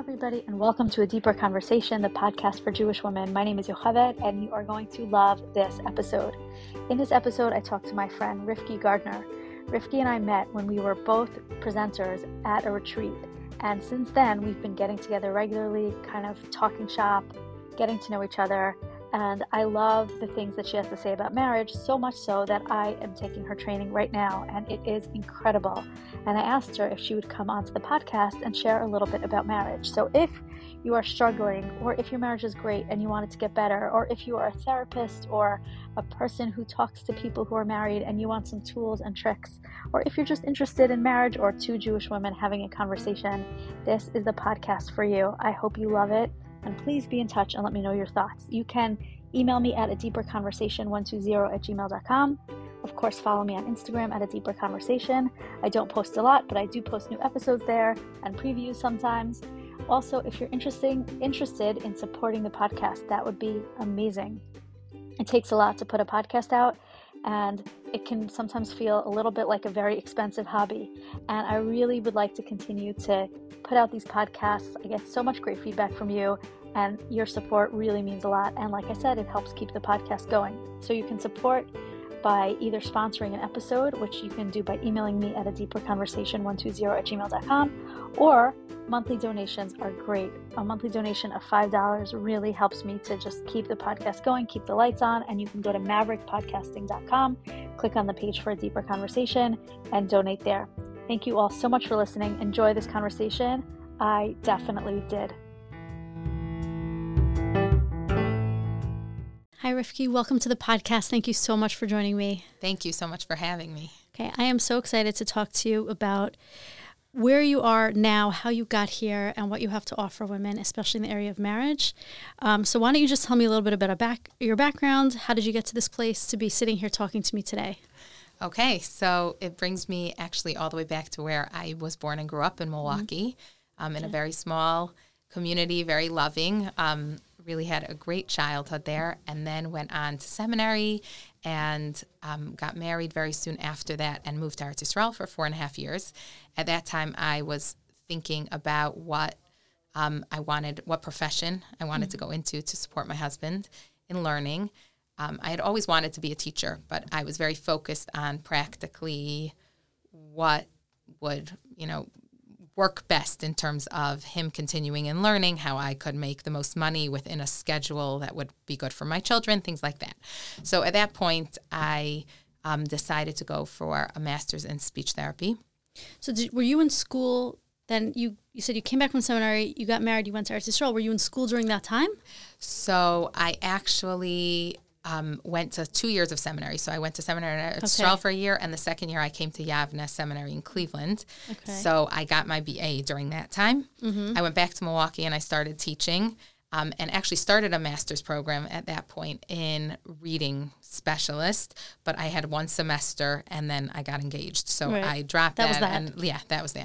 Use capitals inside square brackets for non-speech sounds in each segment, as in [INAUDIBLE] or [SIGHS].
everybody, and welcome to A Deeper Conversation, the podcast for Jewish women. My name is Yocheved, and you are going to love this episode. In this episode, I talked to my friend Rivke Gardner. Rivke and I met when we were both presenters at a retreat, and since then, we've been getting together regularly, kind of talking shop, getting to know each other, and I love the things that she has to say about marriage, so much so that I am taking her training right now, and it is incredible. And I asked her if she would come onto the podcast and share a little bit about marriage. So if you are struggling, or if your marriage is great and you want it to get better, or if you are a therapist or a person who talks to people who are married and you want some tools and tricks, or if you're just interested in marriage or two Jewish women having a conversation, this is the podcast for you. I hope you love it and please be in touch and let me know your thoughts. You can email me at a deeper conversation 120 at gmail.com. Of course, follow me on Instagram at a deeper conversation. I don't post a lot, but I do post new episodes there and previews sometimes. Also, if you're interesting, interested in supporting the podcast, that would be amazing. It takes a lot to put a podcast out, and it can sometimes feel a little bit like a very expensive hobby. And I really would like to continue to put out these podcasts. I get so much great feedback from you, and your support really means a lot. And like I said, it helps keep the podcast going. So you can support by either sponsoring an episode, which you can do by emailing me at a deeper conversation 120 at gmail.com, or monthly donations are great. A monthly donation of $5 really helps me to just keep the podcast going, keep the lights on, and you can go to maverickpodcasting.com, click on the page for a deeper conversation, and donate there. Thank you all so much for listening. Enjoy this conversation. I definitely did. Hi, Rivke. Welcome to the podcast. Thank you so much for joining me. Thank you so much for having me. Okay, I am so excited to talk to you about where you are now, how you got here, and what you have to offer women, especially in the area of marriage. Um, so, why don't you just tell me a little bit about back, your background? How did you get to this place to be sitting here talking to me today? Okay, so it brings me actually all the way back to where I was born and grew up in Milwaukee, mm-hmm. um, in a very small community, very loving. Um, really had a great childhood there and then went on to seminary and um, got married very soon after that and moved to Eretz Israel for four and a half years. At that time, I was thinking about what um, I wanted, what profession I wanted mm-hmm. to go into to support my husband in learning. Um, I had always wanted to be a teacher, but I was very focused on practically what would, you know, work best in terms of him continuing and learning, how I could make the most money within a schedule that would be good for my children, things like that. So at that point, I um, decided to go for a master's in speech therapy. So did, were you in school? Then you you said you came back from seminary, you got married, you went to Eretz Yisrael. Were you in school during that time? So I actually um, went to two years of seminary. So I went to seminary at okay. for a year, and the second year I came to Yavne Seminary in Cleveland. Okay. So I got my BA during that time. Mm-hmm. I went back to Milwaukee and I started teaching. Um, and actually started a master's program at that point in reading specialist. But I had one semester and then I got engaged, so right. I dropped that. that. Was that. And yeah, that was the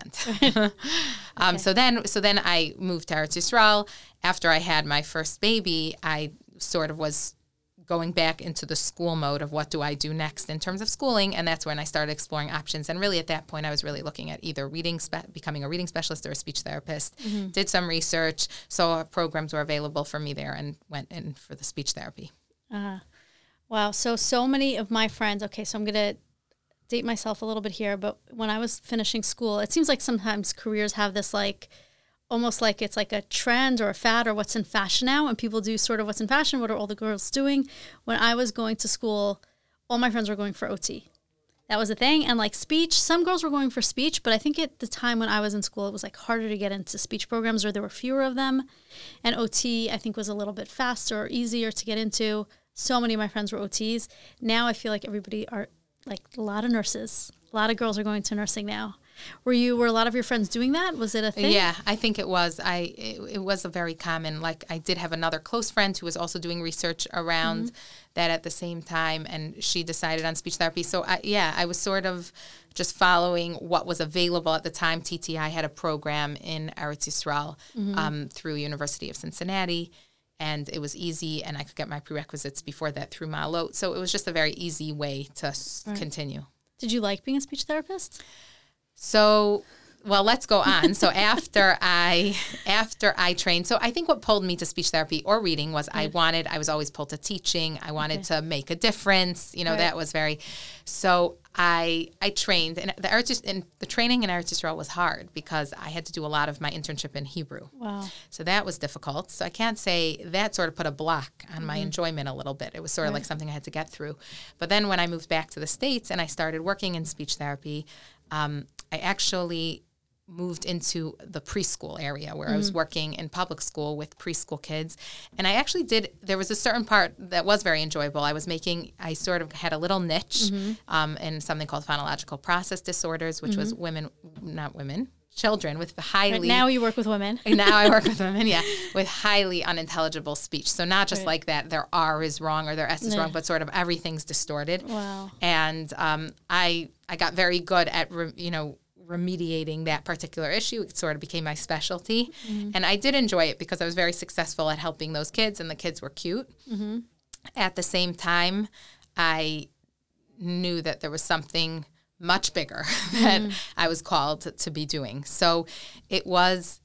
end. [LAUGHS] [LAUGHS] um. So then, so then I moved to Eretz Yisrael. After I had my first baby, I sort of was going back into the school mode of what do I do next in terms of schooling, and that's when I started exploring options. And really, at that point, I was really looking at either reading, spe- becoming a reading specialist or a speech therapist. Mm-hmm. Did some research, saw programs were available for me there, and went in for the speech therapy. Uh, wow! So so many of my friends. Okay, so I'm gonna date myself a little bit here, but when I was finishing school, it seems like sometimes careers have this like almost like it's like a trend or a fad or what's in fashion now and people do sort of what's in fashion what are all the girls doing? When i was going to school all my friends were going for ot that was a thing and like speech some girls were going for speech but i think at the time when i was in school it was like harder to get into speech programs or there were fewer of them and ot i think was a little bit faster or easier to get into. So many of my friends were ots now i feel like everybody are like a lot of nurses. A lot of girls are going to nursing now were you were a lot of your friends doing that? Was it a thing? Yeah, I think it was. I it, it was a very common. Like I did have another close friend who was also doing research around mm-hmm. that at the same time, and she decided on speech therapy. So I, yeah, I was sort of just following what was available at the time. TTI had a program in Eretz Yisrael mm-hmm. um, through University of Cincinnati and it was easy and I could get my prerequisites before that through Ma'alot. So it was just a very easy way to right. continue. Did you like being a speech therapist? So well, let's go on. So [LAUGHS] after I after I trained, so I think what pulled me to speech therapy or reading was I wanted I was always pulled to teaching. I wanted okay. to make a difference. You know, right. that was very so I I trained and the art and the training in Eretz Yisrael was hard because I had to do a lot of my internship in Hebrew. Wow. So that was difficult. So I can't say that sort of put a block on mm-hmm. my enjoyment a little bit. It was sort of right. like something I had to get through. But then when I moved back to the States and I started working in speech therapy, um, I actually moved into the preschool area where mm-hmm. I was mm-hmm. working in public school with preschool kids. And I actually did, there was a certain part that was very enjoyable. I was making, I sort of had a little niche mm-hmm. um, in something called phonological process disorders, which mm-hmm. was women, not women, children with highly. Right, now you work with women. [LAUGHS] now I work with [LAUGHS] women, yeah, with highly unintelligible speech. So not just right. like that, their R is wrong or their S is yeah. wrong, but sort of everything's distorted. Wow. And um, I I got very good at you know remediating that particular issue. It sort of became my specialty. Mm-hmm. And I did enjoy it because I was very successful at helping those kids, and the kids were cute. Mm-hmm. At the same time, I knew that there was something much bigger [LAUGHS] that mm-hmm. I was called to, to be doing. So it was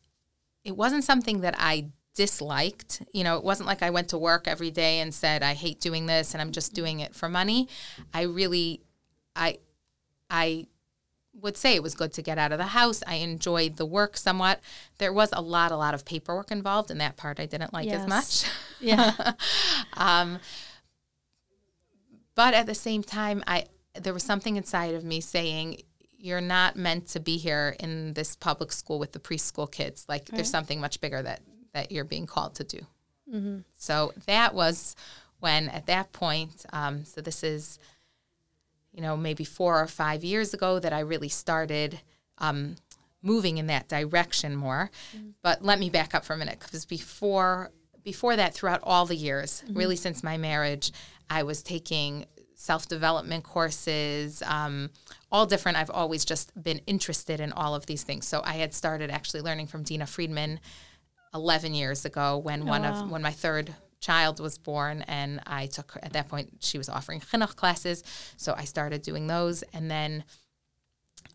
it wasn't something that I disliked. You know, it wasn't like I went to work every day and said I hate doing this and I'm just doing it for money. I really I I would say it was good to get out of the house. I enjoyed the work somewhat. There was a lot, a lot of paperwork involved, and that part I didn't like yes. as much. [LAUGHS] Yeah. um, but at the same time, I there was something inside of me saying, "You're not meant to be here in this public school with the preschool kids. Like, right. there's something much bigger that that you're being called to do." Mm-hmm. So that was when, at that point, um, so this is you know, maybe four or five years ago that I really started um, moving in that direction more. Mm-hmm. But let me back up for a minute because before before that, throughout all the years, mm-hmm. really since my marriage, I was taking self development courses, um, all different. I've always just been interested in all of these things. So I had started actually learning from Dina Friedman 11 years ago when oh, one wow. of when my third child was born and I took at that point she was offering chinuch classes so I started doing those. And then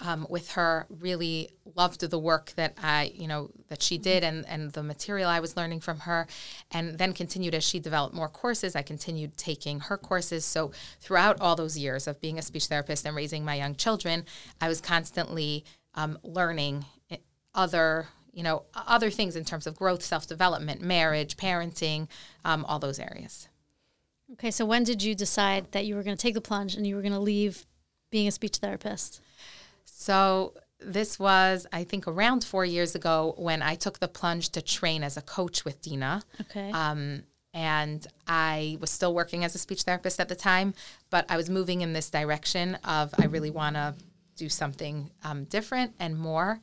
um, with her really loved the work that I you know that she did and and the material I was learning from her and then continued as she developed more courses. I continued taking her courses. So throughout all those years of being a speech therapist and raising my young children I was constantly um, learning eh, other you know, other things in terms of growth, self development, marriage, parenting, um, all those areas. Okay, so when did you decide that you were going to take the plunge and you were going to leave being a speech therapist? So this was, I think, around four years ago when I took the plunge to train as a coach with Dina. Okay. Um, and I was still working as a speech therapist at the time, but I was moving in this direction of I really want to do something um, different and more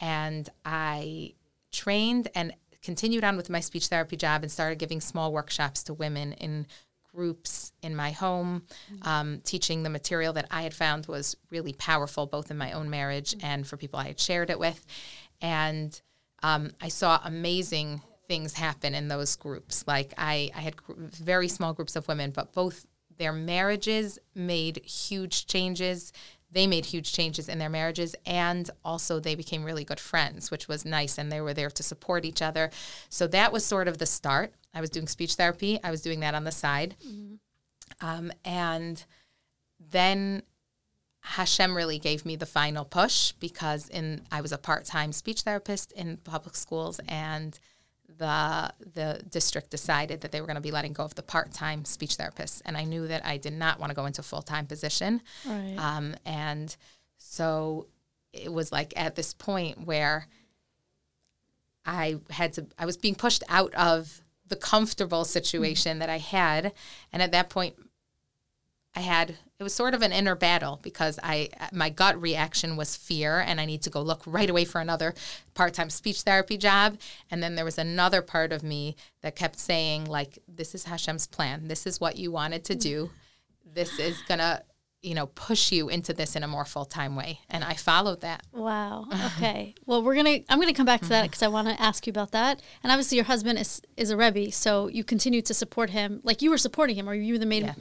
and I trained and continued on with my speech therapy job and started giving small workshops to women in groups in my home, um, teaching the material that I had found was really powerful, both in my own marriage and for people I had shared it with. And um, I saw amazing things happen in those groups. Like I, I had very small groups of women, but both their marriages made huge changes they made huge changes in their marriages and also they became really good friends which was nice and they were there to support each other. So that was sort of the start. I was doing speech therapy. I was doing that on the side. Mm-hmm. um, and then Hashem really gave me the final push because in I was a part-time speech therapist in public schools and the the district decided that they were going to be letting go of the part-time speech therapists and i knew that i did not want to go into a full-time position right. um, and so it was like at this point where i had to i was being pushed out of the comfortable situation that i had and at that point I had it was sort of an inner battle because I my gut reaction was fear and I need to go look right away for another part-time speech therapy job. And then there was another part of me that kept saying like this is Hashem's plan. This is what you wanted to do. This is going to you know push you into this in a more full-time way. And I followed that. Wow. [LAUGHS] Okay. Well we're going to I'm going to come back to that mm-hmm. because I want to ask you about that. And obviously your husband is is a rebbe so you continue to support him. Like you were supporting him or you were the main yeah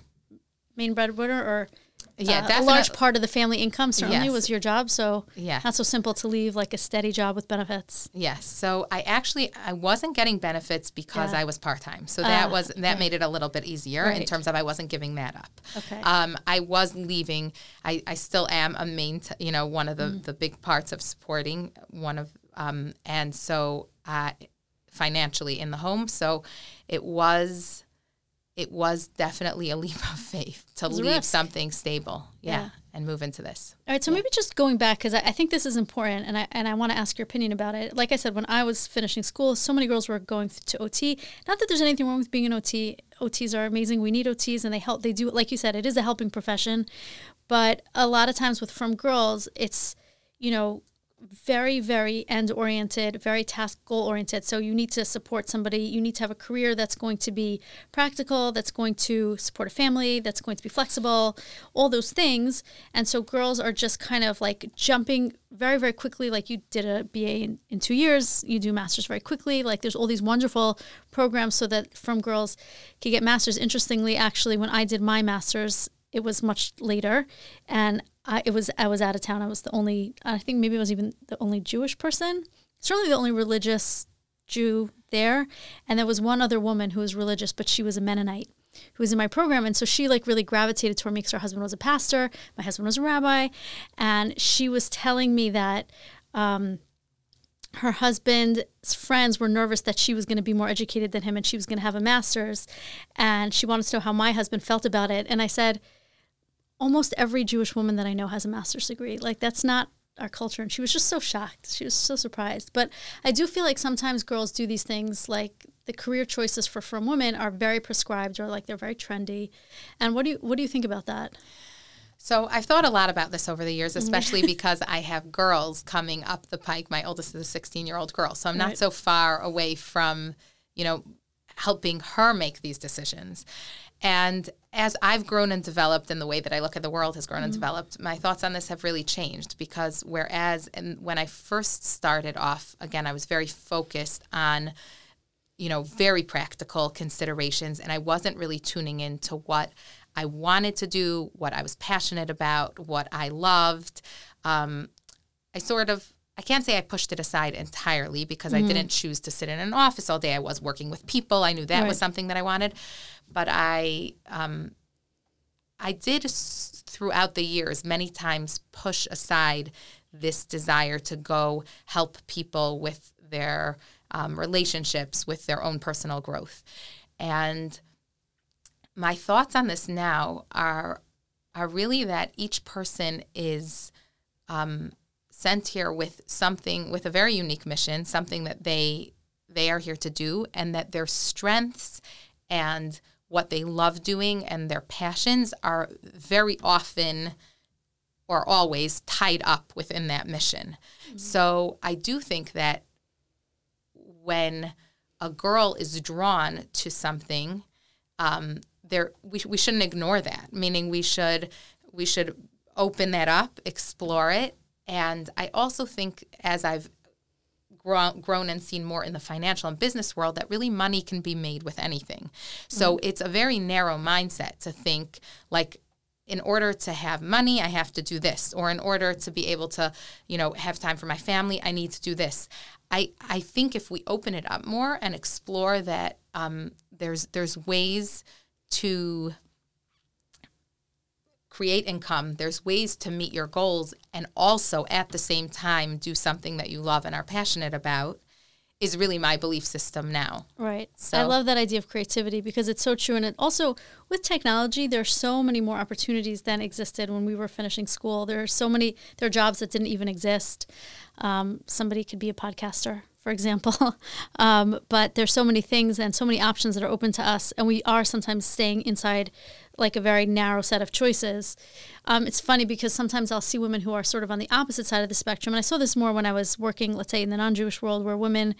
main breadwinner or Yeah, uh, a large part of the family income certainly Yes. was your job. So Yeah. not so simple to leave like a steady job with benefits. Yes. So I actually I wasn't getting benefits because Yeah. I was part time. So that Ah, was that made it a little bit easier in terms of I wasn't giving that up. Okay. Um, I was leaving. I, I still am a main, t- you know, one of the Mm. the big parts of supporting one of, um, and so uh, financially in the home. So it was. It was definitely a [LAUGHS] leap of faith to leave risk. something stable, yeah, Yeah. and move into this. All right, so maybe just going back because I, I think this is important, and I and I want to ask your opinion about it. Like I said, when I was finishing school, so many girls were going to OT. Not that there's anything wrong with being an OT. OTs are amazing. We need OTs, and they help. They do, like you said, it is a helping profession. But a lot of times with from girls, it's you know very very end oriented very task goal oriented so you need to support somebody. You need to have a career that's going to be practical that's going to support a family that's going to be flexible all those things. And so girls are just kind of like jumping very very quickly. Like you did a ba in, in two years. You do masters very quickly. Like there's all these wonderful programs so that from girls can get masters. Interestingly actually when i did my masters it was much later and I, it was I was out of town. I was the only I think maybe I was even the only Jewish person. Certainly the only religious Jew there. And there was one other woman who was religious, but she was a Mennonite who was in my program. And so she like really gravitated toward me because her husband was a pastor, my husband was a rabbi, and she was telling me that um, her husband's friends were nervous that she was going to be more educated than him and she was going to have a master's. And she wanted to know how my husband felt about it. And I said, almost every Jewish woman that I know has a master's degree. Like that's not our culture. And she was just so shocked. She was so surprised. But I do feel like sometimes girls do these things like the career choices for from women are very prescribed or like they're very trendy. And what do you what do you think about that? So I've thought a lot about this over the years, mm-hmm. especially because I have girls coming up the pike. My oldest is a 16 year old girl, so I'm not Right. so far away from, you know, helping her make these decisions. And as I've grown and developed, and the way that I look at the world has grown and developed, my thoughts on this have really changed. Because whereas, and when I first started off, again, I was very focused on you know, very practical considerations. And I wasn't really tuning into what I wanted to do, what I was passionate about, what I loved. Um, I sort of, I can't say I pushed it aside entirely because I didn't choose to sit in an office all day. I was working with people. I knew that was something that I wanted. But I, um, I did s- throughout the years many times push aside this desire to go help people with their um, relationships, with their own personal growth. And my thoughts on this now are are really that each person is um, sent here with something with a very unique mission, something that they they are here to do, and that their strengths and what they love doing and their passions are very often or always tied up within that mission. So I do think that when a girl is drawn to something, um, there we, we shouldn't ignore that. Meaning we should we should open that up, explore it, and I also think as I've grown, grown and seen more in the financial and business world that really money can be made with anything. So it's a very narrow mindset to think like in order to have money, I have to do this, or in order to be able to, you know, have time for my family, I need to do this. I, I think if we open it up more and explore that um, there's there's ways to create income, there's ways to meet your goals, and also at the same time do something that you love and are passionate about, is really my belief system now. Right. So I love that idea of creativity because it's so true. And it also, with technology, there's so many more opportunities than existed when we were finishing school. There are so many, there are jobs that didn't even exist. Um, somebody could be a podcaster, for example. [LAUGHS] um, but there's so many things and so many options that are open to us. And we are sometimes staying inside like a very narrow set of choices. Um, it's funny because sometimes I'll see women who are sort of on the opposite side of the spectrum. And I saw this more when I was working, let's say, in the non Jewish world, where women,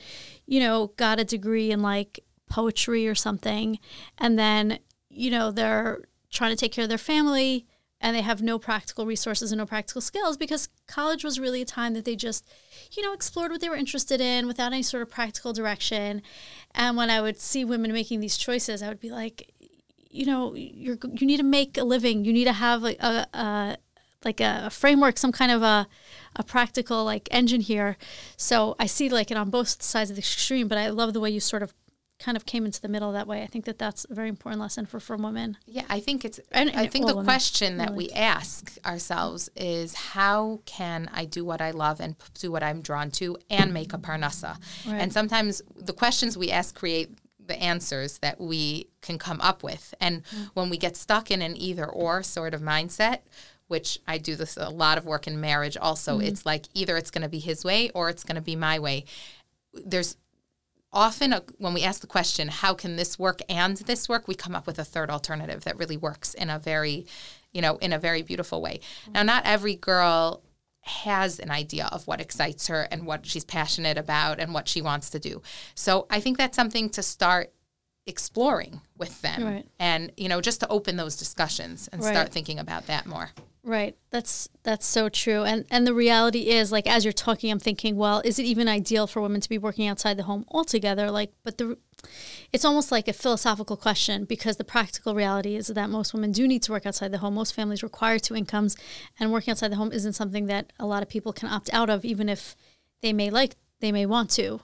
you know, got a degree in like poetry or something. And then, you know, they're trying to take care of their family and they have no practical resources and no practical skills because college was really a time that they just, you know, explored what they were interested in without any sort of practical direction. And when I would see women making these choices, I would be like, you know, you're you need to make a living. You need to have a, a, a like a, framework, some kind of a, a practical like engine here. So I see like it on both sides of the extreme, but I love the way you sort of kind of came into the middle that way. I think that that's a very important lesson for for women. Yeah, I think it's. And, I think the women, question that really. we ask ourselves is, how can I do what I love and do what I'm drawn to and make a parnasa? Right. And sometimes the questions we ask create the answers that we can come up with. And mm-hmm. when we get stuck in an either or sort of mindset, which I do this a lot of work in marriage also, mm-hmm. it's like either it's going to be his way or it's going to be my way. There's often a, when we ask the question how can this work and this work we come up with a third alternative that really works in a very you know in a very beautiful way mm-hmm. now not every girl has an idea of what excites her and what she's passionate about and what she wants to do so i think that's something to start exploring with them right. and you know just to open those discussions and right. start thinking about that more Right. That's that's so true. And and the reality is like as you're talking I'm thinking, well, is it even ideal for women to be working outside the home altogether? Like but the it's almost like a philosophical question because the practical reality is that most women do need to work outside the home. Most families require two incomes and working outside the home isn't something that a lot of people can opt out of even if they may like they may want to.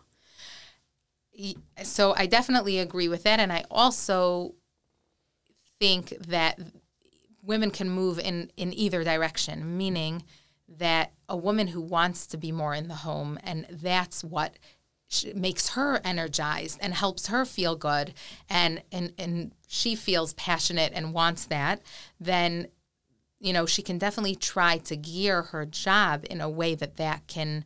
So I definitely agree with that and I also think that women can move in in either direction, meaning that a woman who wants to be more in the home and that's what makes her energized and helps her feel good and and and she feels passionate and wants that then you know she can definitely try to gear her job in a way that that can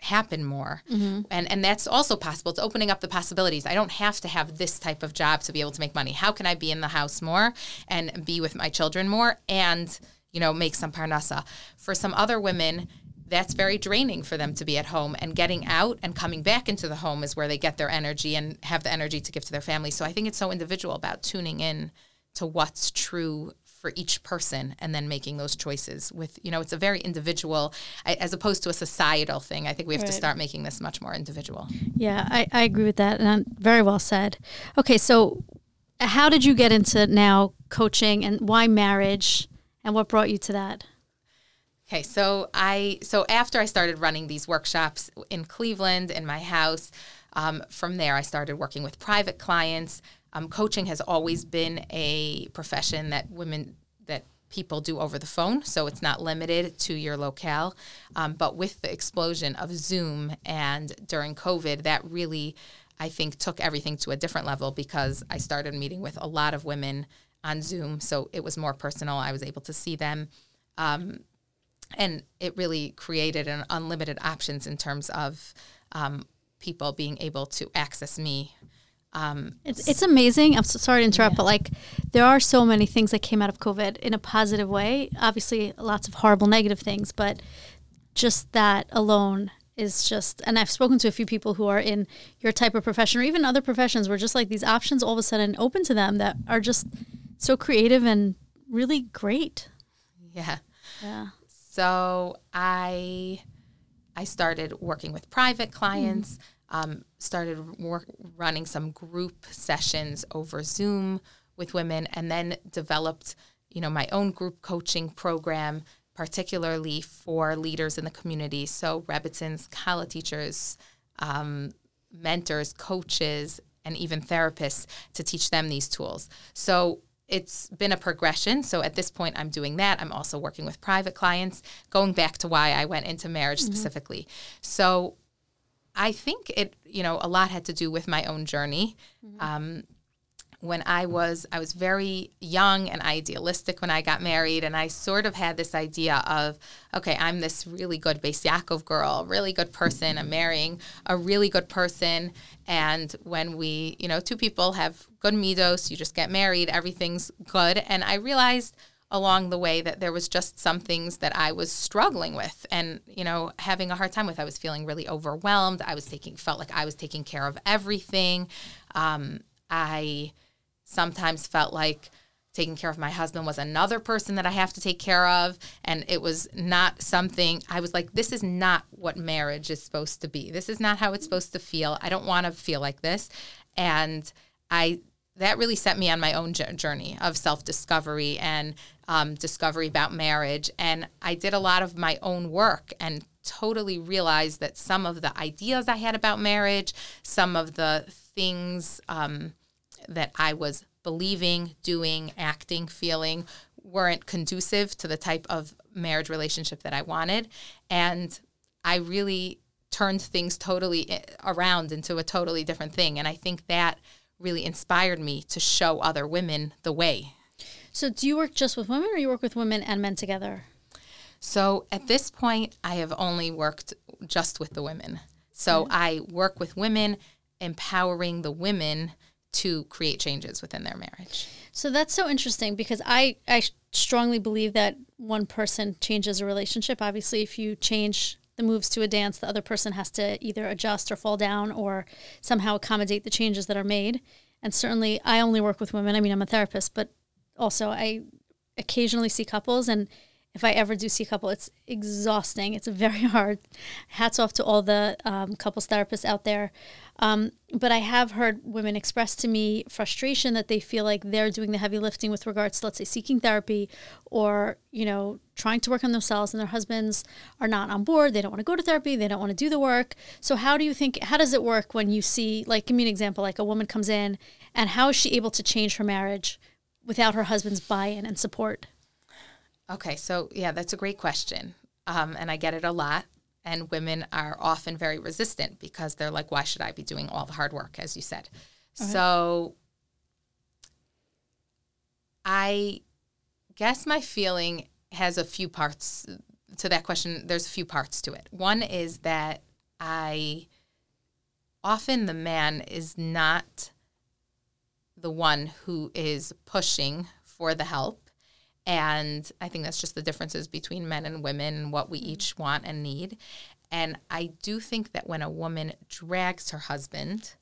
happen more. Mm-hmm. and and that's also possible. It's opening up the possibilities. I don't have to have this type of job to be able to make money. How can i be in the house more and be with my children more and you know make some parnasa? For some other women that's very draining for them to be at home and getting out and coming back into the home is where they get their energy and have the energy to give to their family. So i think it's so individual about tuning in to what's true for each person and then making those choices with you know it's a very individual as opposed to a societal thing. I think we have right. to start making this much more individual. Yeah I, I agree with that and I'm very well said. Okay so how did you get into now coaching and why marriage and what brought you to that? Okay so i so after i started running these workshops in cleveland in my house um, from there i started working with private clients um, coaching has always been a profession that women that people do over the phone, so it's not limited to your locale. Um, but with the explosion of Zoom and during COVID, that really, I think, took everything to a different level because I started meeting with a lot of women on Zoom, so it was more personal. I was able to see them. Um, and it really created an unlimited options in terms of um, people being able to access me um, it's, it's amazing. I'm so sorry to interrupt, yeah. but like there are so many things that came out of COVID in a positive way. Obviously, lots of horrible negative things, but just that alone is just. And I've spoken to a few people who are in your type of profession or even other professions where just like these options all of a sudden open to them that are just so creative and really great. Yeah. Yeah. So I I started working with private clients. Mm um, started work, running some group sessions over Zoom with women, and then developed, you know, my own group coaching program, particularly for leaders in the community. So Rebbitzins, Kala teachers, um, mentors, coaches, and even therapists to teach them these tools. So it's been a progression. So at this point, I'm doing that. I'm also working with private clients, going back to why I went into marriage mm-hmm. specifically. So I think it, you know, a lot had to do with my own journey. Mm-hmm. Um, when I was, I was very young and idealistic when I got married, and I sort of had this idea of, okay, I'm this really good Beis Yaakov girl, really good person. I'm marrying a really good person, and when we, you know, two people have good midos, you just get married, everything's good. And I realized along the way that there was just some things that I was struggling with and you know having a hard time with. I was feeling really overwhelmed. I was taking felt like I was taking care of everything. Um, I sometimes felt like taking care of my husband was another person that I have to take care of. And it was not something I was like this is not what marriage is supposed to be. This is not how it's supposed to feel. I don't want to feel like this. And I that really set me on my own journey of self discovery and um, discovery about marriage. And I did a lot of my own work and totally realized that some of the ideas I had about marriage, some of the things um, that I was believing, doing, acting, feeling weren't conducive to the type of marriage relationship that I wanted. And I really turned things totally eh, around into a totally different thing. And I think that really inspired me to show other women the way. So, do you work just with women or you work with women and men together? So, at this point, I have only worked just with the women. So, mm-hmm. I work with women, empowering the women to create changes within their marriage. So that's so interesting because I I strongly believe that one person changes a relationship. Obviously, if you change the moves to a dance, the other person has to either adjust or fall down or somehow accommodate the changes that are made. And certainly, I only work with women. I mean, I'm a therapist, but also I occasionally see couples and if I ever do see a couple, it's exhausting. It's very [LAUGHS] hard. Hats off to all the um, couples therapists out there. Um, but I have heard women express to me frustration that they feel like they're doing the heavy lifting with regards to, let's say, seeking therapy or, you know, trying to work on themselves and their husbands are not on board. They don't want to go to therapy. They don't want to do the work. So, how do you think, how does it work when you see, like, give me an example, like a woman comes in and how is she able to change her marriage without her husband's buy in and support? Okay, so yeah, that's a great question. Um, and I get it a lot. And women are often very resistant because they're like, why should I be doing all the hard work, as you said? Okay. So I guess my feeling has a few parts to that question. There's a few parts to it. One is that I often the man is not the one who is pushing for the help and I think that's just the differences between men and women and what we each want and need. And I do think that when a woman drags her husband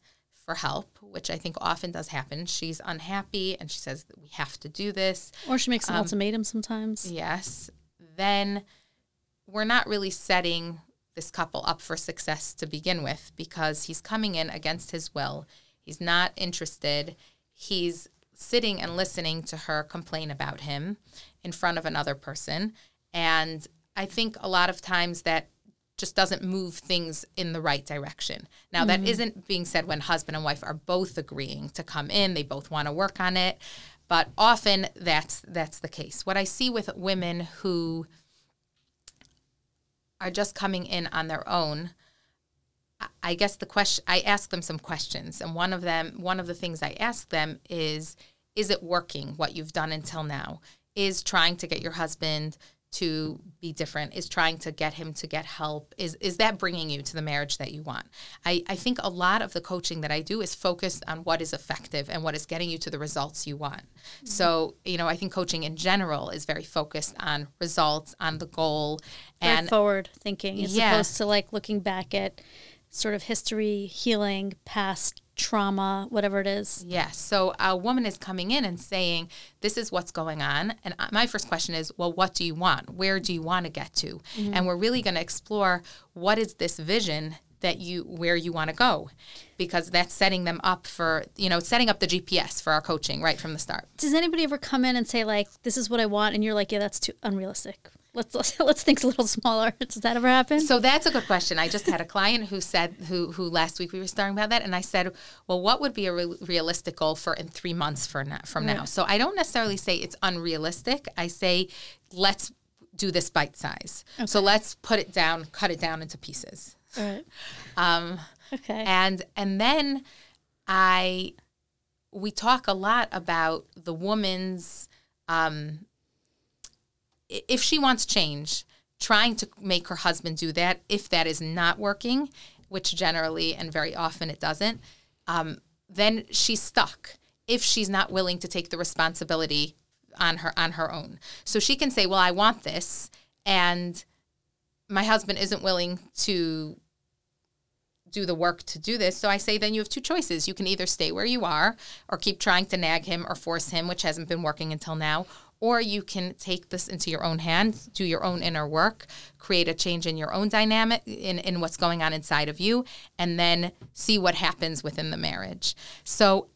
for help, which I think often does happen, she's unhappy and she says that we have to do this. Or she makes an um, ultimatum sometimes. Yes. Then we're not really setting this couple up for success to begin with because he's coming in against his will. He's not interested. He's sitting and listening to her complain about him in front of another person. And I think a lot of times that just doesn't move things in the right direction. Now, mm-hmm. that isn't being said when husband and wife are both agreeing to come in, they both want to work on it. But often that's that's the case. What I see with women who are just coming in on their own, I guess the question I ask them some questions, and one of them, one of the things I ask them is, is it working what you've done until now? Is trying to get your husband to be different is trying to get him to get help is is that bringing you to the marriage that you want I, I think a lot of the coaching that i do is focused on what is effective and what is getting you to the results you want mm-hmm. so you know i think coaching in general is very focused on results on the goal and forward thinking as yeah. opposed to like looking back at sort of history, healing, past trauma, whatever it is. Yes. So a woman is coming in and saying, This is what's going on. And my first question is, Well, what do you want? Where do you want to get to? Mm-hmm. And we're really going to explore what is this vision that you where you want to go because that's setting them up for you know setting up the gps for our coaching right from the start does anybody ever come in and say like this is what i want and you're like yeah that's too unrealistic let's let's, [LAUGHS] let's think a little smaller. [LAUGHS] Does that ever happen? So that's a good question. I just had a client who said who who last week we were starting about that, and I said, well, what would be a re- realistic goal for in three months for na- from now? So I don't necessarily say it's unrealistic. I say let's do this bite size. Okay. So let's put it down, cut it down into pieces. All right. [LAUGHS] Um, okay. And and then I we talk a lot about the woman's um, if she wants change, trying to make her husband do that, if that is not working, which generally and very often it doesn't, um, then she's stuck if she's not willing to take the responsibility on her on her own. So she can say, "Well, I want this," and my husband isn't willing to do the work to do this. So I say then you have two choices. You can either stay where you are or keep trying to nag him or force him, which hasn't been working until now, or you can take this into your own hands, do your own inner work, create a change in your own dynamic, in, in what's going on inside of you, and then see what happens within the marriage. So,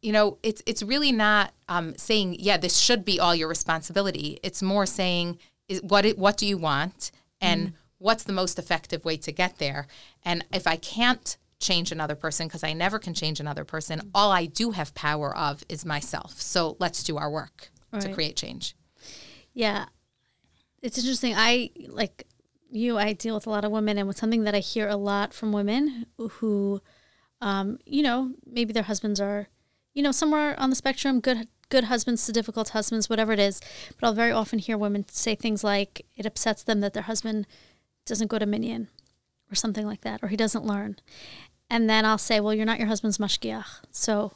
you know, it's it's really not um, saying, yeah, this should be all your responsibility. It's more saying, is what it, what do you want, and mm. what's the most effective way to get there. And if I can't change another person, because I never can change another person, all I do have power of is myself. So let's do our work right. to create change. Yeah, it's interesting. I like you. I deal with a lot of women, and with something that I hear a lot from women who, um, you know, maybe their husbands are you know, somewhere on the spectrum, good good husbands to difficult husbands, whatever it is. But I'll very often hear women say things like it upsets them that their husband doesn't go to minyan or something like that, or he doesn't learn. And then I'll say, well, you're not your husband's mashgiach, so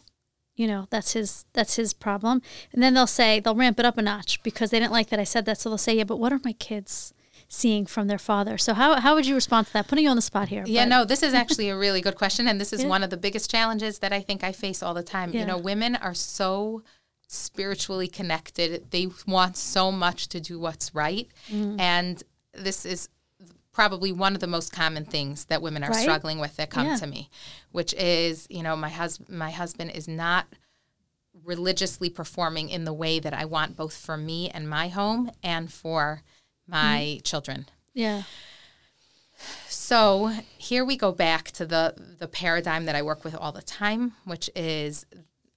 you know that's his that's his problem. And then they'll say they'll ramp it up a notch because they didn't like that I said that, so they'll say, yeah, but what are my kids? seeing from their father. So how, how would you respond to that? Putting you on the spot here. Yeah, but. no, this is actually a really good question. And this is yeah. one of the biggest challenges that I think I face all the time. Yeah. You know, women are so spiritually connected. They want so much to do what's right. Mm. And this is probably one of the most common things that women are right? struggling with that come yeah. to me, which is, you know, my husband my husband is not religiously performing in the way that I want both for me and my home and for my mm-hmm. children. Yeah. So here we go back to the the paradigm that I work with all the time, which is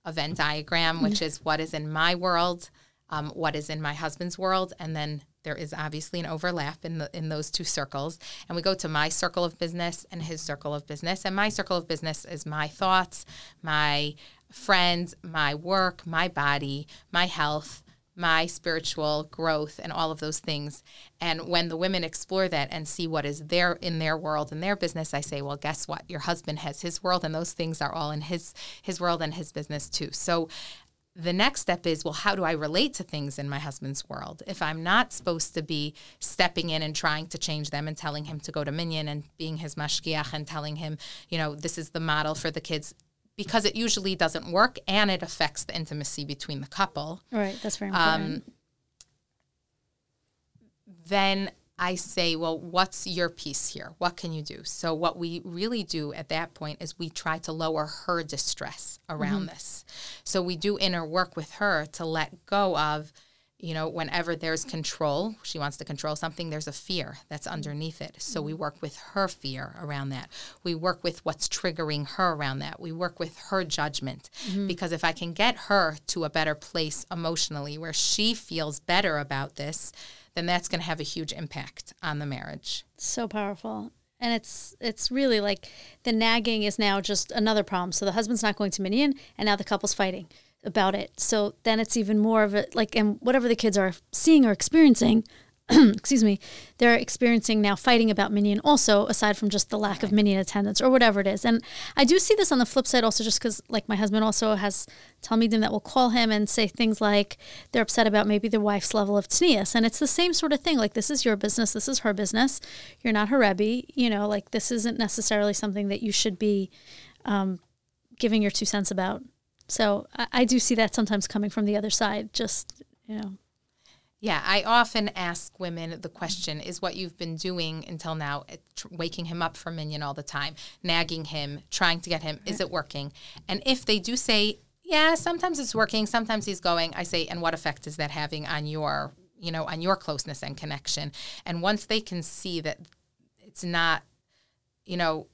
a Venn diagram, mm-hmm. which is what is in my world, um, what is in my husband's world, and then there is obviously an overlap in the in those two circles. And we go to my circle of business and his circle of business. And my circle of business is my thoughts, my friends, my work, my body, my health, my spiritual growth and all of those things. And when the women explore that and see what is there in their world and their business, I say, well, guess what? Your husband has his world and those things are all in his his world and his business too. So the next step is well how do i relate to things in my husband's world if i'm not supposed to be stepping in and trying to change them and telling him to go to minyan and being his mashgiach and telling him you know this is the model for the kids because it usually doesn't work and it affects the intimacy between the couple. Right, that's very important. Um, then I say, well, what's your piece here? What can you do? So, what we really do at that point is we try to lower her distress around mm-hmm. this. So, we do inner work with her to let go of you know, whenever there's control, she wants to control something, there's a fear that's underneath it. So we work with her fear around that. We work with what's triggering her around that. We work with her judgment. Mm-hmm. Because if I can get her to a better place emotionally where she feels better about this, then that's going to have a huge impact on the marriage. So powerful and it's it's really like the nagging is now just another problem. So the husband's not going to Minyan and now the couple's fighting about it. So then it's even more of a like, and whatever the kids are seeing or experiencing, [CLEARS THROAT] excuse me, they're experiencing now fighting about Minyan also, aside from just the lack of Minyan attendance or whatever it is. And I do see this on the flip side also, just because like my husband also has talmidim that will call him and say things like they're upset about maybe their wife's level of tznius. And it's the same sort of thing. Like, this is your business, this is her business. You're not her Rebbe. You know, like, this isn't necessarily something that you should be um, giving your two cents about. So I, I do see that sometimes coming from the other side, just, you know. Yeah, I often ask women the question is what you've been doing until now, eh, waking him up for Minyan all the time, nagging him, trying to get him, is it working? And if they do say, yeah, sometimes it's working, sometimes he's going, I say, and what effect is that having on your, you know, on your closeness and connection? And once they can see that it's not, you know,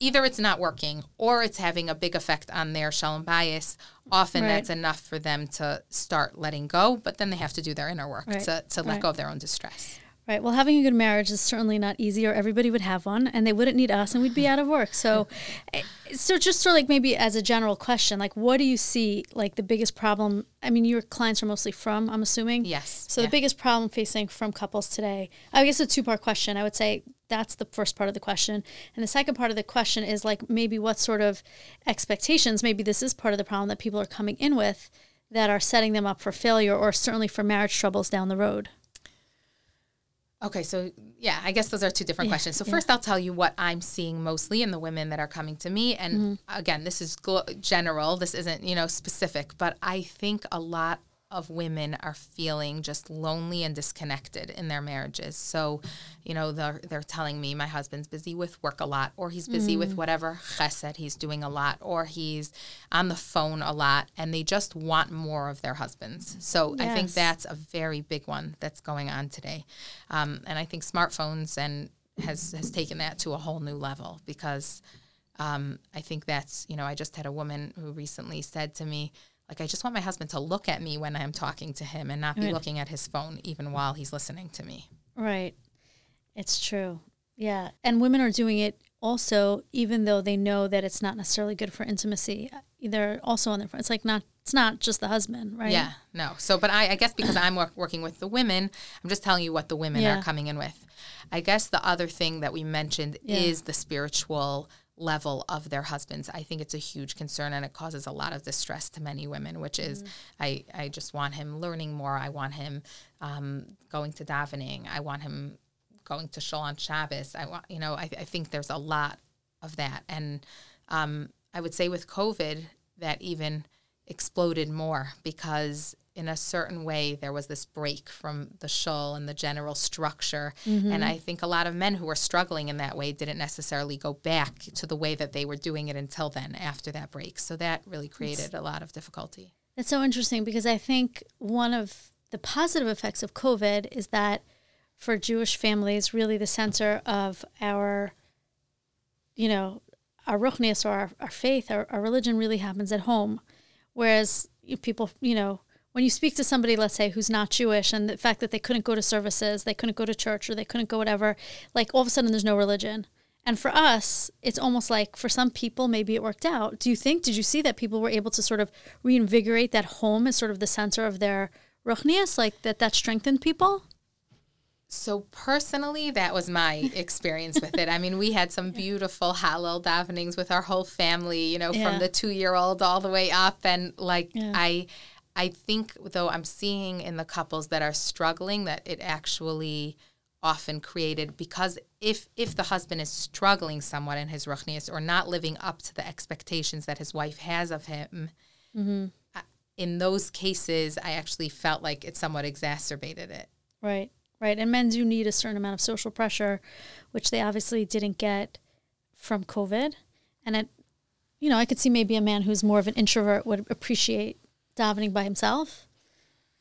either it's not working or it's having a big effect on their shalom bayis, Often right. that's enough for them to start letting go, but then they have to do their inner work right. to, to let right. go of their own distress. Right. Well, having a good marriage is certainly not easy, or everybody would have one, and they wouldn't need us, and we'd be out of work. So, eh, so just sort of like maybe as a general question, like what do you see like the biggest problem? I mean, your clients are mostly from, I'm assuming. Yes. So yeah. the biggest problem facing from couples today, I guess a two part question. I would say that's the first part of the question, and the second part of the question is like maybe what sort of expectations? Maybe this is part of the problem that people are coming in with that are setting them up for failure, or certainly for marriage troubles down the road. Okay, so yeah, I guess those are two different yeah, questions. So yeah. first, I'll tell you what I'm seeing mostly in the women that are coming to me, and mm-hmm. again, this is gl- general. This isn't you know specific, but I think a lot of women are feeling just lonely and disconnected in their marriages. So, you know, they're, they're telling me my husband's busy with work a lot, or he's busy mm. with whatever chesed he's doing a lot, or he's on the phone a lot, and they just want more of their husbands. So yes. I think that's a very big one that's going on today. Um, and I think smartphones and has, has taken that to a whole new level because um, I think that's, you know, I just had a woman who recently said to me, like I just want my husband to look at me when I'm talking to him and not be right. looking at his phone even while he's listening to me. Right. It's true. Yeah. And women are doing it also even though they know that it's not necessarily good for intimacy. They're also on their phone. It's like not it's not just the husband, right? Yeah. No. So but I, I guess because I'm work, working with the women, I'm just telling you what the women yeah. are coming in with. I guess the other thing that we mentioned yeah. is the spiritual level of their husbands. I think it's a huge concern and it causes a lot of distress to many women, which is mm. I, I just want him learning more. I want him um, going to davening. I want him going to shul on Shabbos. I want, you know, I, I think there's a lot of that. And um, I would say with COVID, that even exploded more because in a certain way there was this break from the shul and the general structure. Mm-hmm. and i think a lot of men who were struggling in that way didn't necessarily go back to the way that they were doing it until then after that break. So that really created a lot of difficulty. That's so interesting because i think one of the positive effects of covid is that for jewish families really the center of our you know our ruchnias or our, our faith our, our religion really happens at home. Whereas people you know when you speak to somebody, let's say, who's not Jewish, and the fact that they couldn't go to services, they couldn't go to church, or they couldn't go whatever, like all of a sudden there's no religion. And for us, it's almost like for some people, maybe it worked out. Do you think, did you see that people were able to sort of reinvigorate that home as sort of the center of their ruchnias, like that that strengthened people? So personally, that was my [LAUGHS] experience with it. I mean, we had some beautiful Hallel davenings with our whole family, you know, yeah. from the two year old all the way up. And like, yeah. I, I think, though, I'm seeing in the couples that are struggling that it actually often created because if if the husband is struggling somewhat in his ruchnias or not living up to the expectations that his wife has of him, mm-hmm. in those cases, I actually felt like it somewhat exacerbated it. Right, right. And men do need a certain amount of social pressure, which they obviously didn't get from COVID. And it, you know, I could see maybe a man who's more of an introvert would appreciate davening by himself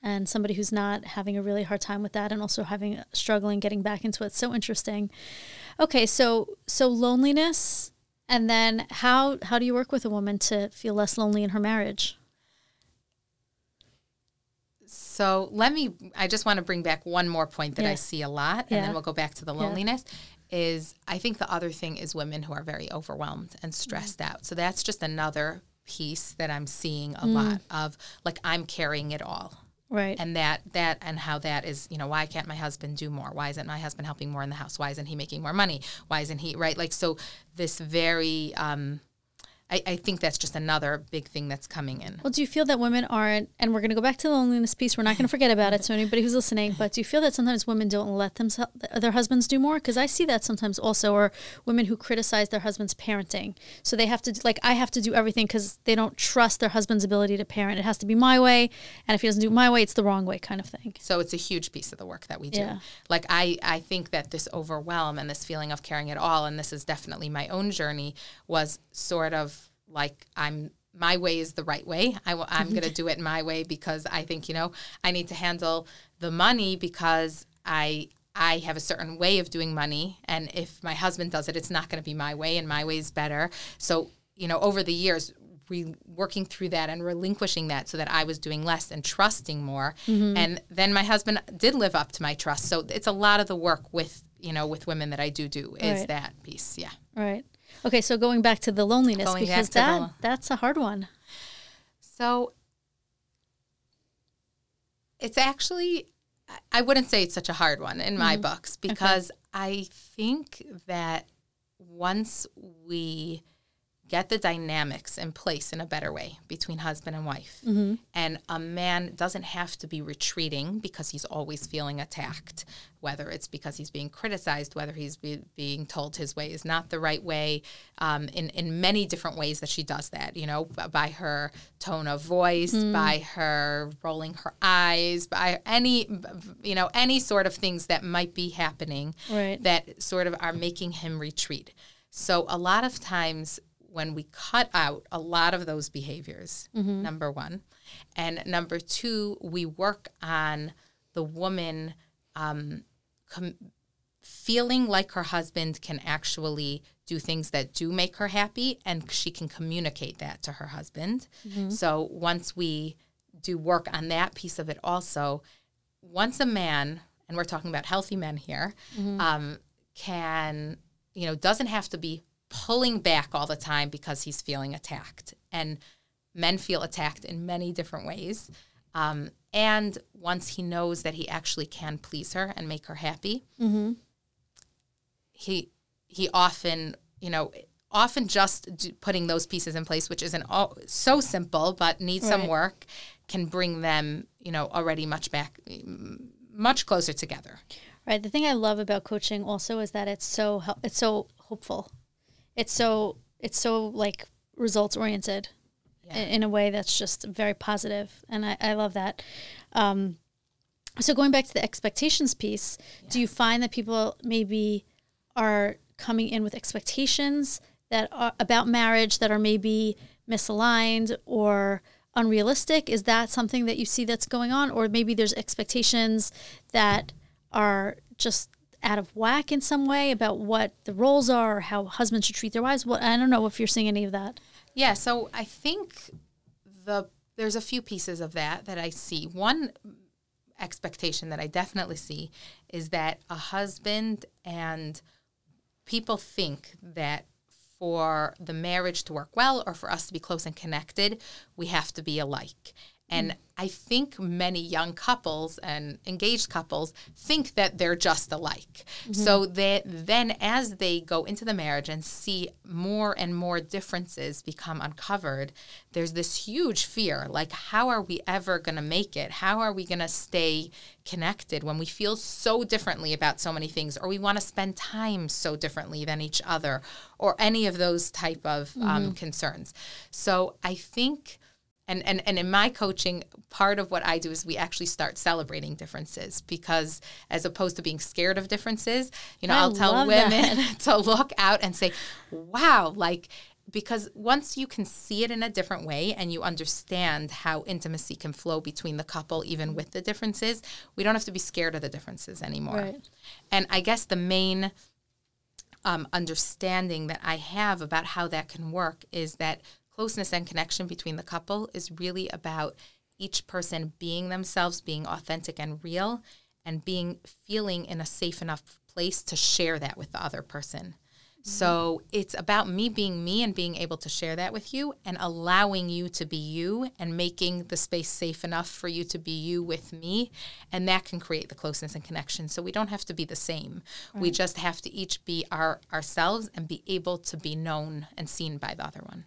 and somebody who's not having a really hard time with that and also having struggling getting back into it so interesting okay so so loneliness and then how how do you work with a woman to feel less lonely in her marriage so let me i just want to bring back one more point that yeah. i see a lot and yeah. then we'll go back to the loneliness yeah. is i think the other thing is women who are very overwhelmed and stressed mm-hmm. out so that's just another piece that I'm seeing a mm. lot of like I'm carrying it all. Right. And that that and how that is, you know, why can't my husband do more? Why isn't my husband helping more in the house? Why isn't he making more money? Why isn't he right? Like so this very um I, I, think that's just another big thing that's coming in. Well, do you feel that women aren't, and we're going to go back to the loneliness piece. We're not going to forget about it. So anybody who's listening, but do you feel that sometimes women don't let themselves, their husbands do more? Because I see that sometimes also, or women who criticize their husband's parenting. So they have to, like, I have to do everything because they don't trust their husband's ability to parent. It has to be my way, and if he doesn't do it my way, it's the wrong way, kind of thing. So it's a huge piece of the work that we do. Yeah. Like I, I think that this overwhelm and this feeling of caring at all, and this is definitely my own journey, was sort of like I'm my way is the right way. I, am going to do it my way because I think, you know, I need to handle the money because I I have a certain way of doing money and if my husband does it it's not going to be my way and my way is better. So, you know, over the years re- working through that and relinquishing that so that I was doing less and trusting more. Mm-hmm. And then my husband did live up to my trust. So it's a lot of the work with, you know, with women that I do do is right. that piece. Yeah. Right. Okay, so going back to the loneliness going because that the, that's a hard one. So it's actually I wouldn't say it's such a hard one in my mm-hmm. books because okay. I think that once we get the dynamics in place in a better way between husband and wife. Mm-hmm. And a man doesn't have to be retreating because he's always feeling attacked, whether it's because he's being criticized, whether he's be, being told his way is not the right way, um, in, in many different ways that she does that, you know, by her tone of voice, Mm. by her rolling her eyes, by any, you know, any sort of things that might be happening Right. that sort of are making him retreat. So a lot of times when we cut out a lot of those behaviors, number one, and number two, we work on the woman um, com- feeling like her husband can actually do things that do make her happy and she can communicate that to her husband. So once we do work on that piece of it also, once a man, and we're talking about healthy men here, um, can, you know, doesn't have to be pulling back all the time because he's feeling attacked. And men feel attacked in many different ways. Um, and once he knows that he actually can please her and make her happy, he he often, you know, often just putting those pieces in place, which isn't all, so simple but needs some work, can bring them, you know, already much back, much closer together. Right. The thing I love about coaching also is that it's so it's so hopeful. It's so it's so like results oriented Yeah. in, in a way that's just very positive, and I, I love that. Um, so going back to the expectations piece, do you find that people maybe are coming in with expectations that are about marriage that are maybe misaligned or unrealistic? Is that something that you see that's going on, or maybe there's expectations that are just out of whack in some way about what the roles are or how husbands should treat their wives? What I don't know if you're seeing any of that. Yeah, so I think the there's a few pieces of that that I see. One expectation that I definitely see is that a husband and people think that for the marriage to work well or for us to be close and connected, we have to be alike. And mm. I think many young couples and engaged couples think that they're just alike. Mm-hmm. So that then as they go into the marriage and see more and more differences become uncovered, there's this huge fear like how are we ever going to make it? How are we going to stay connected when we feel so differently about so many things or we want to spend time so differently than each other or any of those type of um, mm-hmm. concerns. So I think and, and and in my coaching part of what i do is we actually start celebrating differences because as opposed to being scared of differences you know I i'll tell women that. [LAUGHS] to look out and say wow like because once you can see it in a different way and you understand how intimacy can flow between the couple even with the differences we don't have to be scared of the differences anymore Right. and i guess the main um, understanding that I have about how that can work is that closeness and connection between the couple is really about each person being themselves, being authentic and real, and being feeling in a safe enough place to share that with the other person. So mm-hmm. it's about me being me and being able to share that with you and allowing you to be you and making the space safe enough for you to be you with me. And that can create the closeness and connection. So we don't have to be the same. We just have to each be our ourselves and be able to be known and seen by the other one.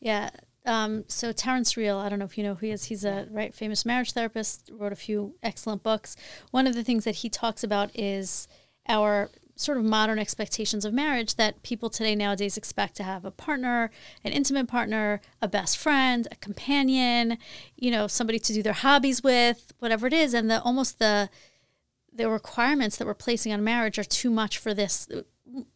Yeah. Um, so Terrence Real, I don't know if you know who he is. He's a right famous marriage therapist. Wrote a few excellent books. One of the things that he talks about is our sort of modern expectations of marriage that people today nowadays expect to have a partner, an intimate partner, a best friend, a companion, you know, somebody to do their hobbies with, whatever it is, and the almost the the requirements that we're placing on marriage are too much for this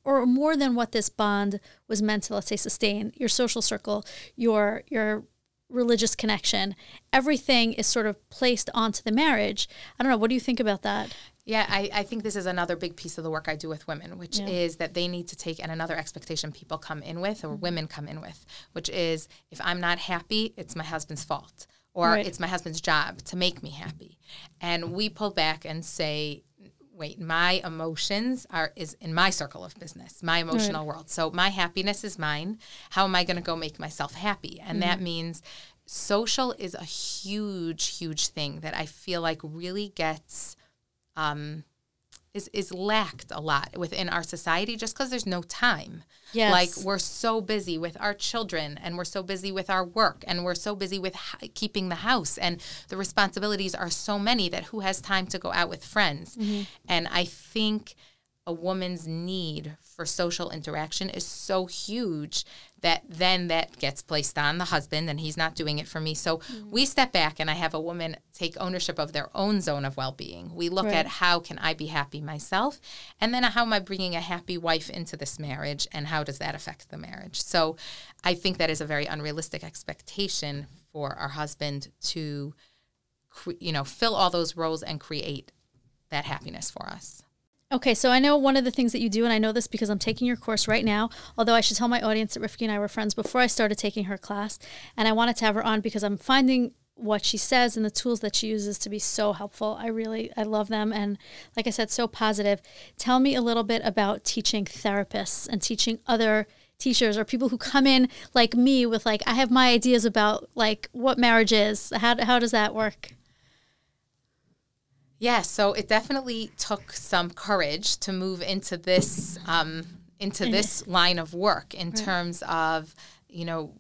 or more than what this bond was meant to let's say sustain your social circle your your religious connection everything is sort of placed onto the marriage i don't know what do you think about that Yeah, I, I think this is another big piece of the work I do with women, which Yeah. is that they need to take, and another expectation people come in with, or mm-hmm. women come in with, which is if I'm not happy, it's my husband's fault, or Right. it's my husband's job to make me happy. And we pull back and say, wait, my emotions are is in my circle of business, my emotional world. So my happiness is mine. How am I going to go make myself happy? And that means social is a huge, huge thing that I feel like really gets um, is is lacked a lot within our society just because there's no time. Yes. Like we're so busy with our children and we're so busy with our work and we're so busy with h- keeping the house and the responsibilities are so many that who has time to go out with friends? Mm-hmm. And I think a woman's need for social interaction is so huge that then that gets placed on the husband and he's not doing it for me. So mm. we step back and I have a woman take ownership of their own zone of well-being. We look Right. at how can I be happy myself and then how am I bringing a happy wife into this marriage and how does that affect the marriage? So I think that is a very unrealistic expectation for our husband to you know fill all those roles and create that happiness for us. Okay, so I know one of the things that you do, and I know this because I'm taking your course right now. Although I should tell my audience that Rivke and I were friends before I started taking her class, and I wanted to have her on because I'm finding what she says and the tools that she uses to be so helpful. I really I love them, and like I said, so positive. Tell me a little bit about teaching therapists and teaching other teachers or people who come in like me with like I have my ideas about like what marriage is. How how does that work? Yeah, so it definitely took some courage to move into this um, into this line of work in terms of you know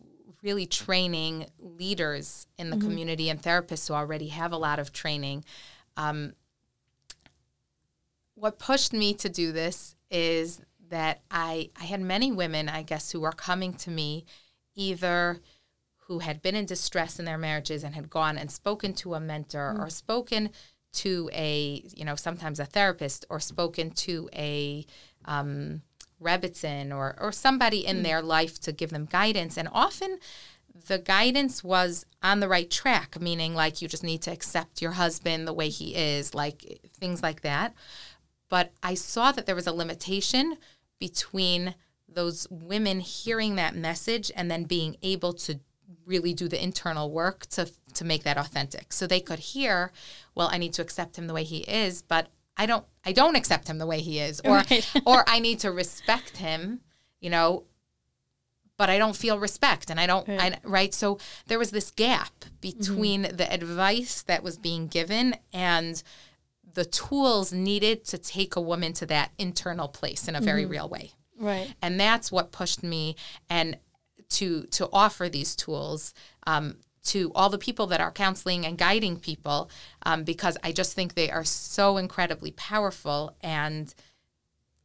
really training leaders in the community and therapists who already have a lot of training. Um, what pushed me to do this is that I I had many women, I guess, who were coming to me either who had been in distress in their marriages and had gone and spoken to a mentor or spoken to a you know sometimes a therapist or spoken to a um, Rebbitzin or or somebody in their life to give them guidance. And often the guidance was on the right track meaning like you just need to accept your husband the way he is like things like that. But I saw that there was a limitation between those women hearing that message and then being able to really do the internal work to to make that authentic. So they could hear, well, I need to accept him the way he is, but I don't I don't accept him the way he is or Right. [LAUGHS] or I need to respect him, you know, but I don't feel respect and I don't Right. I, right so there was this gap between mm-hmm. the advice that was being given and the tools needed to take a woman to that internal place in a very mm-hmm. real way Right. and that's what pushed me and to to offer these tools um, to all the people that are counseling and guiding people um, because I just think they are so incredibly powerful and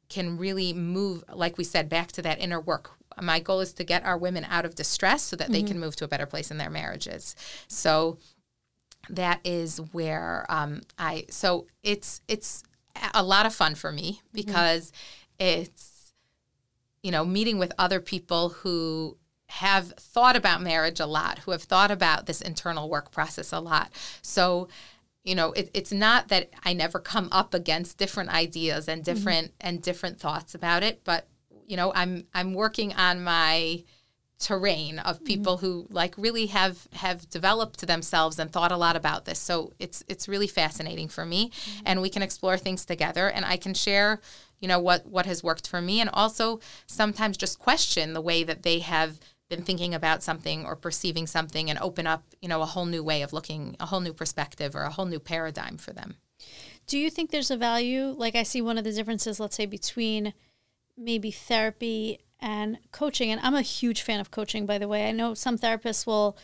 can really move like we said back to that inner work. My goal is to get our women out of distress so that they can move to a better place in their marriages. So that is where um, I so it's it's a lot of fun for me because it's you know meeting with other people who have thought about marriage a lot, who have thought about this internal work process a lot. So you know it, it's not that I never come up against different ideas and mm-hmm. different and different thoughts about it, but you know I'm I'm working on my terrain of mm-hmm. people who like really have have developed themselves and thought a lot about this. So it's it's really fascinating for me mm-hmm. and we can explore things together and i can share you know what what has worked for me and also sometimes just question the way that they have been thinking about something or perceiving something and open up you know a whole new way of looking a whole new perspective or a whole new paradigm for them Do you think there's a value? Like, I see one of the differences, let's say, between maybe therapy and coaching. And I'm a huge fan of coaching, by the way. I know some therapists will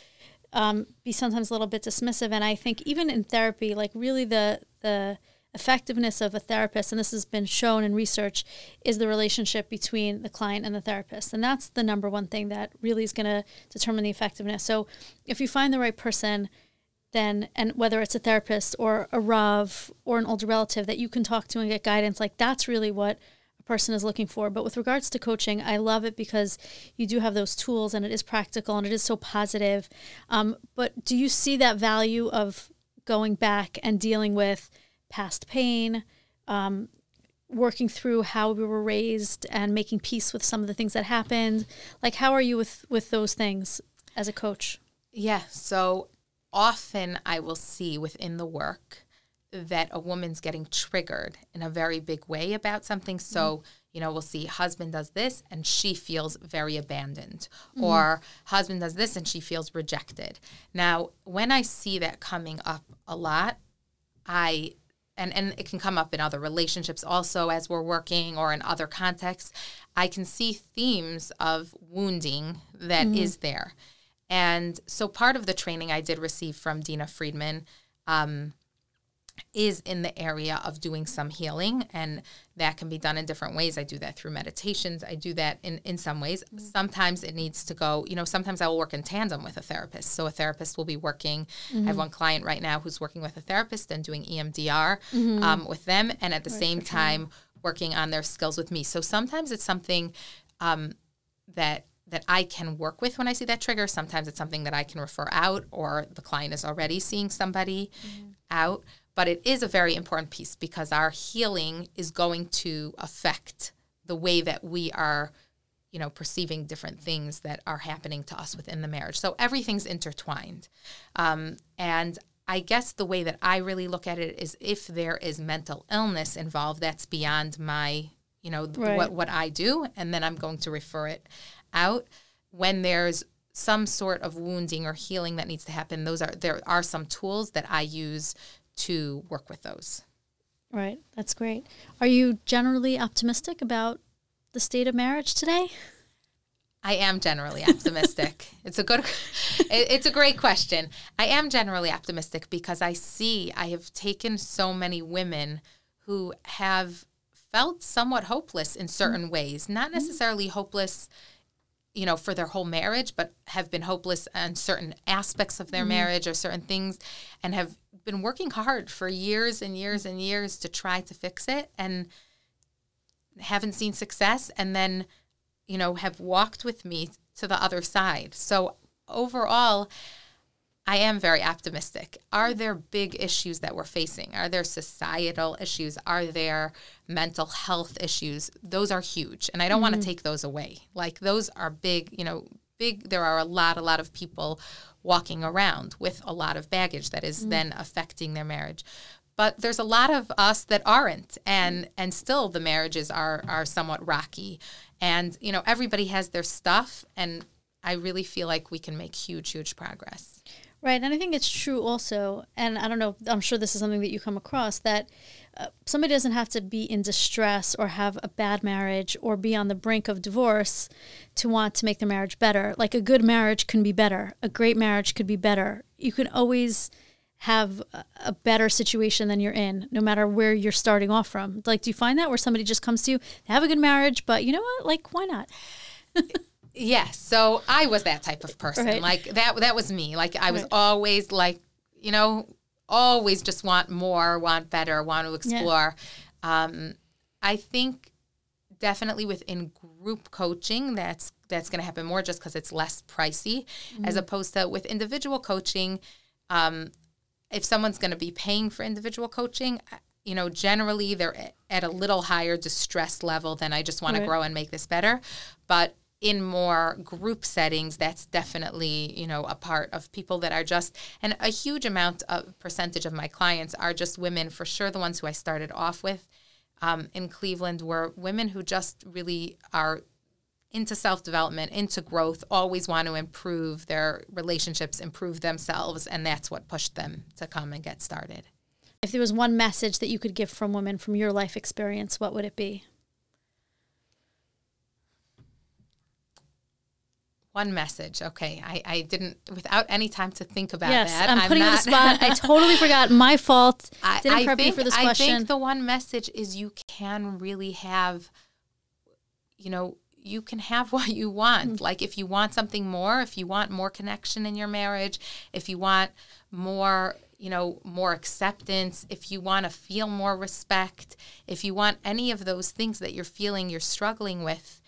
um, be sometimes a little bit dismissive. And I think even in therapy, like, really the, the, effectiveness of a therapist, and this has been shown in research, is the relationship between the client and the therapist. And that's the number one thing that really is going to determine the effectiveness. So if you find the right person, then and whether it's a therapist or a Rav or an older relative that you can talk to and get guidance, like that's really what a person is looking for. But with regards to coaching, I love it because you do have those tools and it is practical and it is so positive. Um, but do you see that value of going back and dealing with past pain, um, working through how we were raised, and making peace with some of the things that happened? Like, how are you with with those things as a coach? Yeah. So often I will see within the work that a woman's getting triggered in a very big way about something. So, you know, we'll see husband does this and she feels very abandoned, or husband does this and she feels rejected. Now, when I see that coming up a lot, I and and it can come up in other relationships also as we're working or in other contexts i can see themes of wounding that mm-hmm. is there and so part of the training i did receive from dina friedman um, is in the area of doing some healing and that can be done in different ways i do that through meditations i do that in, in some ways mm-hmm. sometimes it needs to go you know sometimes i will work in tandem with a therapist so a therapist will be working mm-hmm. i have mm-hmm. one client right now who's working with a therapist and doing emdr mm-hmm. um, with them and at the right, same time working on their skills with me so sometimes it's something um, that that I can work with when I see that trigger. Sometimes it's something that I can refer out, or the client is already seeing somebody mm-hmm. out. But it is a very important piece because our healing is going to affect the way that we are, you know, perceiving different things that are happening to us within the marriage. So everything's intertwined. Um, and I guess the way that I really look at it is if there is mental illness involved, that's beyond my, you know, right. what, what I do. And then I'm going to refer it out. When there's some sort of wounding or healing that needs to happen, those are there are some tools that I use to work with those. Right. That's great. Are you generally optimistic about the state of marriage today? I am generally optimistic. [LAUGHS] it's a good it's a great question. I am generally optimistic because I see I have taken so many women who have felt somewhat hopeless in certain mm-hmm. ways, not necessarily hopeless you know, for their whole marriage, but have been hopeless on certain aspects of their mm-hmm. marriage or certain things and have been working hard for years and years and years to try to fix it and haven't seen success and then, you know, have walked with me to the other side. So overall, I am very optimistic. Are there big issues that we're facing? Are there societal issues? Are there mental health issues? Those are huge. And I don't mm-hmm. want to take those away. Like those are big, you know, big there are a lot a lot of people walking around with a lot of baggage that is mm-hmm. then affecting their marriage. But there's a lot of us that aren't and and still the marriages are are somewhat rocky. And you know, everybody has their stuff and I really feel like we can make huge huge progress. Right. And I think it's true also, and I don't know, I'm sure this is something that you come across, that uh, somebody doesn't have to be in distress or have a bad marriage or be on the brink of divorce to want to make their marriage better. Like a good marriage can be better, a great marriage could be better. You can always have a better situation than you're in, no matter where you're starting off from. Like, do you find that where somebody just comes to you, they have a good marriage, but you know what? Like, why not? [LAUGHS] Yes. So I was that type of person. Right. Like that that was me. Like I was right. always like, you know, always just want more, want better, want to explore. Yeah. Um, I think definitely within group coaching that's that's going to happen more just because it's less pricey mm-hmm. as opposed to with individual coaching um, if someone's going to be paying for individual coaching you know generally they're at a little higher distress level than i just want right. to grow and make this better but in more group settings that's definitely you know a part of people that are just and a huge amount of percentage of my clients are just women for sure the ones who i started off with um, in cleveland were women who just really are into self-development into growth always want to improve their relationships improve themselves and that's what pushed them to come and get started. If there was one message that you could give from women from your life experience what would it be One message. Okay. I, I didn't, without any time to think about yes, that. I'm, I'm putting not, you on the spot. I [LAUGHS] totally forgot. My fault. I, didn't I prep think, you for this question. I think the one message is you can really have, you know, you can have [LAUGHS] what you want. Mm-hmm. Like if you want something more, if you want more connection in your marriage, if you want more, you know, more acceptance, if you want to feel more respect, if you want any of those things that you're feeling you're struggling with,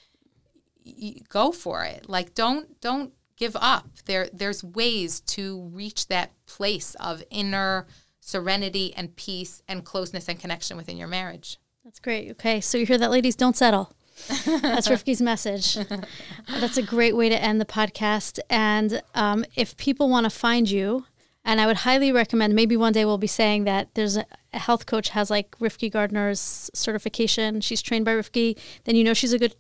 go for it. Like don't don't give up. There there's ways to reach that place of inner serenity and peace and closeness and connection within your marriage. That's great. Okay, so you hear that, ladies? Don't settle. That's [LAUGHS] Rivke's message. That's a great way to end the podcast. And um, if people want to find you, and I would highly recommend, maybe one day we'll be saying that there's a, a health coach has like Rivke Gardner's certification. She's trained by Rivke. Then you know she's a good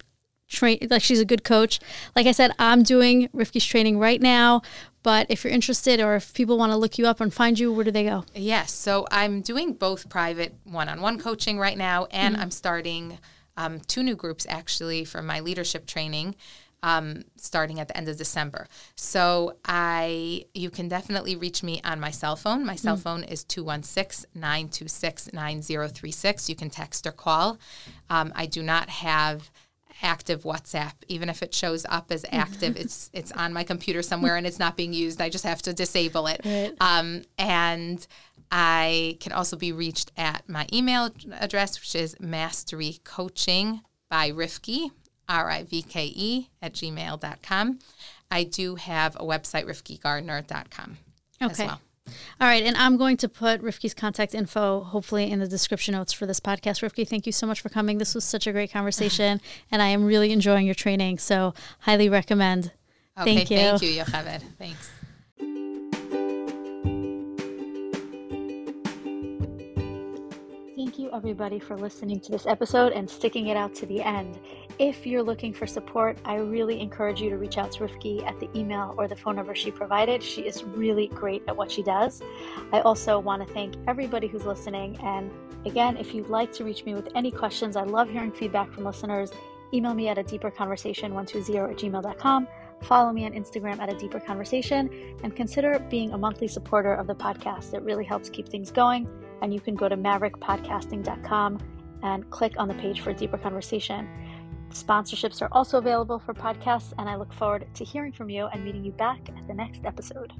train like she's a good coach. Like I said, I'm doing Rivke's training right now. But if you're interested or if people want to look you up and find you, where do they go? Yes. So I'm doing both private one on one coaching right now, and mm-hmm. I'm starting um, two new groups actually for my leadership training. Um, starting at the end of December. So I you can definitely reach me on my cell phone. My cell mm. phone is 216-926-9036. You can text or call. Um, I do not have active WhatsApp. Even if it shows up as active, [LAUGHS] it's it's on my computer somewhere and it's not being used. I just have to disable it. Right. Um, and I can also be reached at my email address, which is mastery coaching by Rivke, R I V K E, at gmail.com. I do have a website, rivkegardner.com okay. as well. All right, and I'm going to put Rivke's contact info hopefully in the description notes for this podcast. Rivke, thank you so much for coming. This was such a great conversation, [SIGHS] and I am really enjoying your training. So, highly recommend. Okay, thank you. Thank you, Yocheved. Thanks. Everybody, for listening to this episode and sticking it out to the end. If you're looking for support, I really encourage you to reach out to Rivke at the email or the phone number she provided. She is really great at what she does. I also want to thank everybody who's listening. And again, if you'd like to reach me with any questions, I love hearing feedback from listeners. Email me at a deeper conversation 120 at gmail.com. Follow me on Instagram at a deeper conversation and consider being a monthly supporter of the podcast. It really helps keep things going and you can go to maverickpodcasting.com and click on the page for deeper conversation. Sponsorships are also available for podcasts, and I look forward to hearing from you and meeting you back at the next episode.